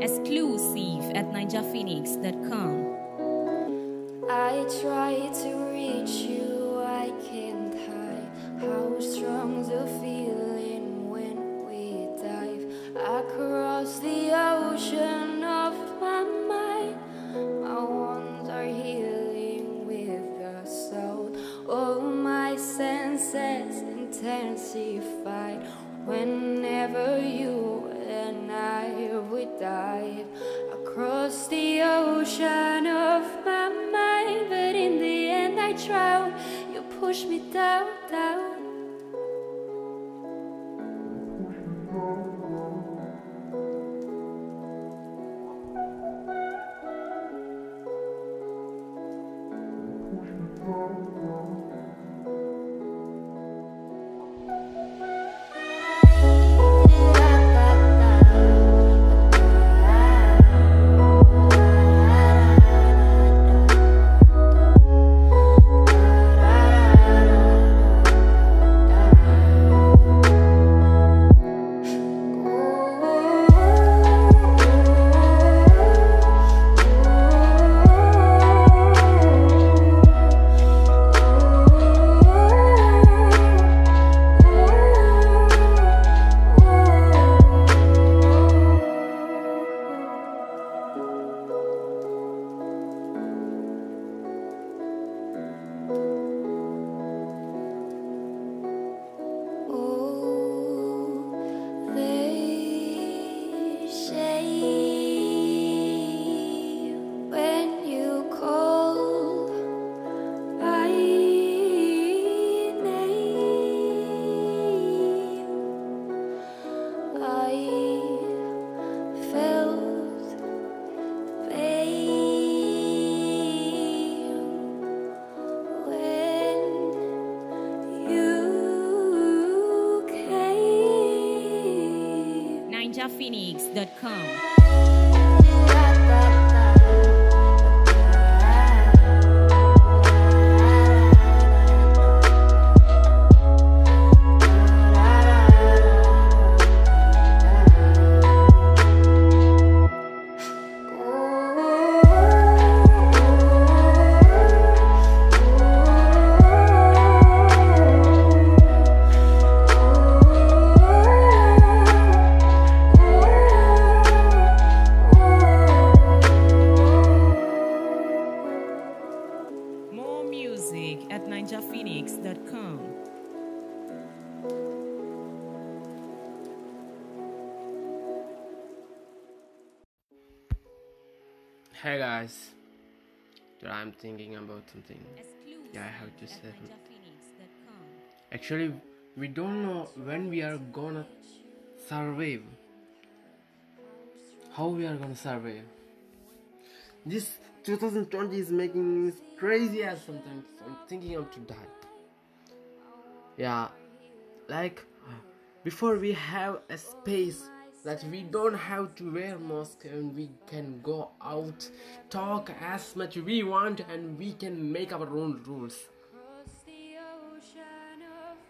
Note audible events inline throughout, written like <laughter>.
Exclusive at ninjaphoenix.com. I try to reach you, I can't hide how strong the feeling when we dive across the ocean of my mind. My wounds are healing with the soul. All my senses intensified whenever I dive across the ocean of my mind. But in the end, I drown. You push me down, down. ninjaphoenix.com. Hey guys, I'm thinking about something. Yeah, I have to say Actually, we don't know when we are gonna survive. How we are gonna survive. This 2020 is making me crazy as sometimes. I'm thinking of to die. Yeah, like before we have a space that we don't have to wear mask and we can go out, talk as much we want, and we can make our own rules.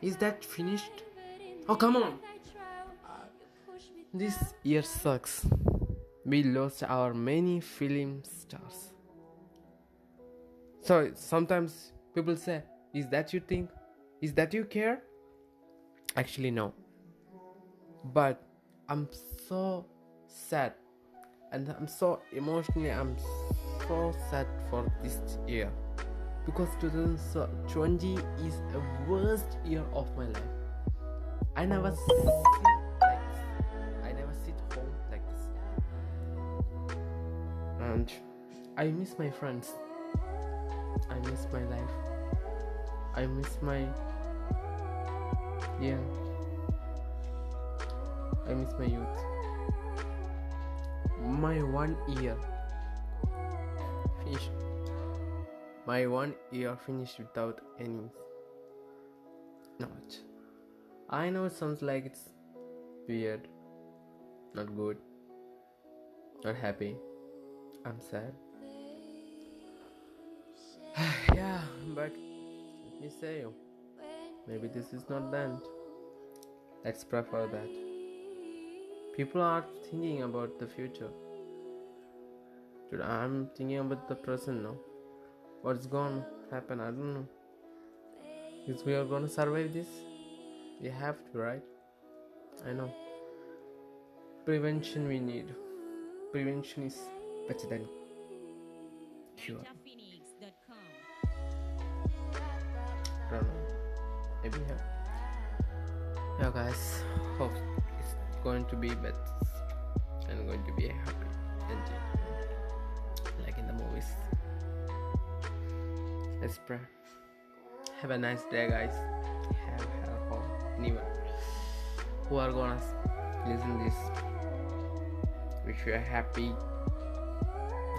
Is that finished? Oh, come on! This year sucks. We lost our many film stars. So sometimes people say, Is that you think? Is that you care? Actually, no. But I'm so sad and I'm so emotionally, I'm so sad for this year because 2020 is the worst year of my life. I never oh. sit like this. I never sit home like this. And I miss my friends. I miss my life. I miss my yeah. I miss my youth. My one year finished. My one year finished without any knowledge. I know it sounds like it's weird, not good, not happy. I'm sad. <sighs> yeah, but let me say. Maybe this is not end. Let's pray for that. People are thinking about the future. Dude, I'm thinking about the present now. What's gonna happen? I don't know. Is we are gonna survive this? We have to, right? I know. Prevention we need. Prevention is better than cure. I don't know. Maybe yeah. Yeah, guys. Hope going to be better and going to be a happy ending, like in the movies. Let's pray. Have a nice day, guys. Have have home. Anyone who are gonna listen this, wish you a happy,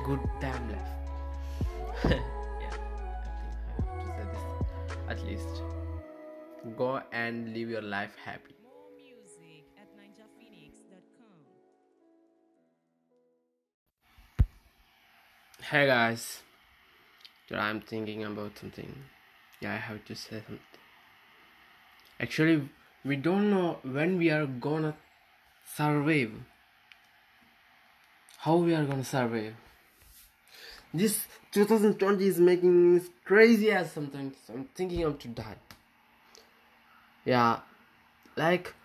good damn life. <laughs> yeah, I think I have to say this at least. Go and live your life happy. Hey guys, today I'm thinking about something. Yeah, I have to say something. Actually, we don't know when we are gonna survive. How we are gonna survive. This 2020 is making me crazy as sometimes. I'm thinking of to die. Yeah, like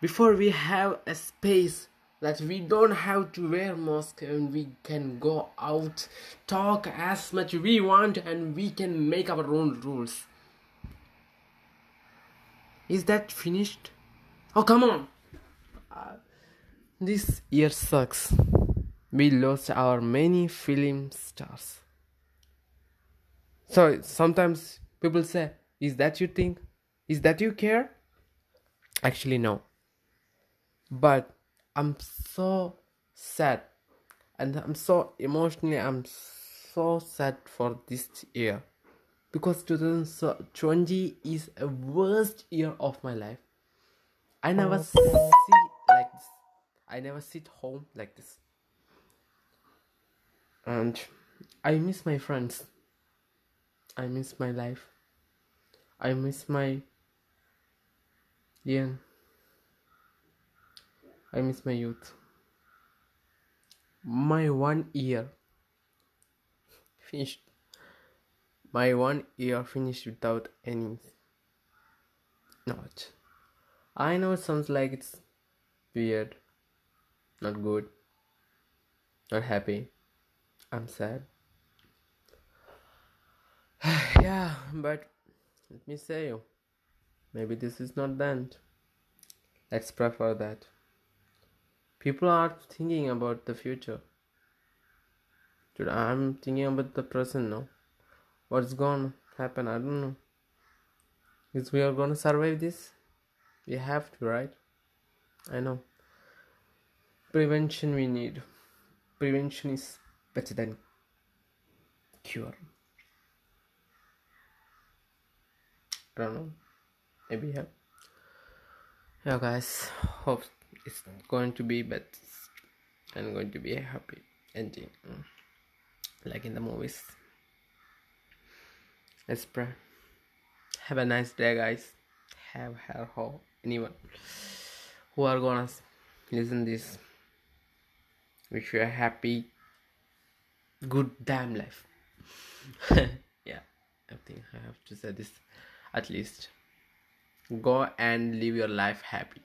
before we have a space that we don't have to wear mask and we can go out talk as much we want and we can make our own rules. Is that finished? Oh come on. Uh, this year sucks. We lost our many film stars. So sometimes people say is that you think is that you care? Actually no. But i'm so sad. And i'm so emotionally i'm so sad for this year. Because 2020 is a worst year of my life. I never oh. see like this. I never sit home like this. And i miss my friends. I miss my life. I miss my yeah I miss my youth. My one year finished. My one year finished without any not. I know it sounds like it's weird, not good, not happy. I'm sad. <sighs> yeah, but let me say you. Maybe this is not the end. Let's pray for that. People are thinking about the future. Dude, I'm thinking about the present now. What's gonna happen? I don't know. Is we are gonna survive this? We have to, right? I know. Prevention we need. Prevention is better than cure. I don't know. Maybe yeah. Yeah, guys. Hope it's going to be better and going to be a happy ending, mm. like in the movies. Let's pray. Have a nice day, guys. Have have hope. Anyone who are gonna listen this, wish you a happy, good damn life. <laughs> yeah, I think I have to say this at least. Go and live your life happy.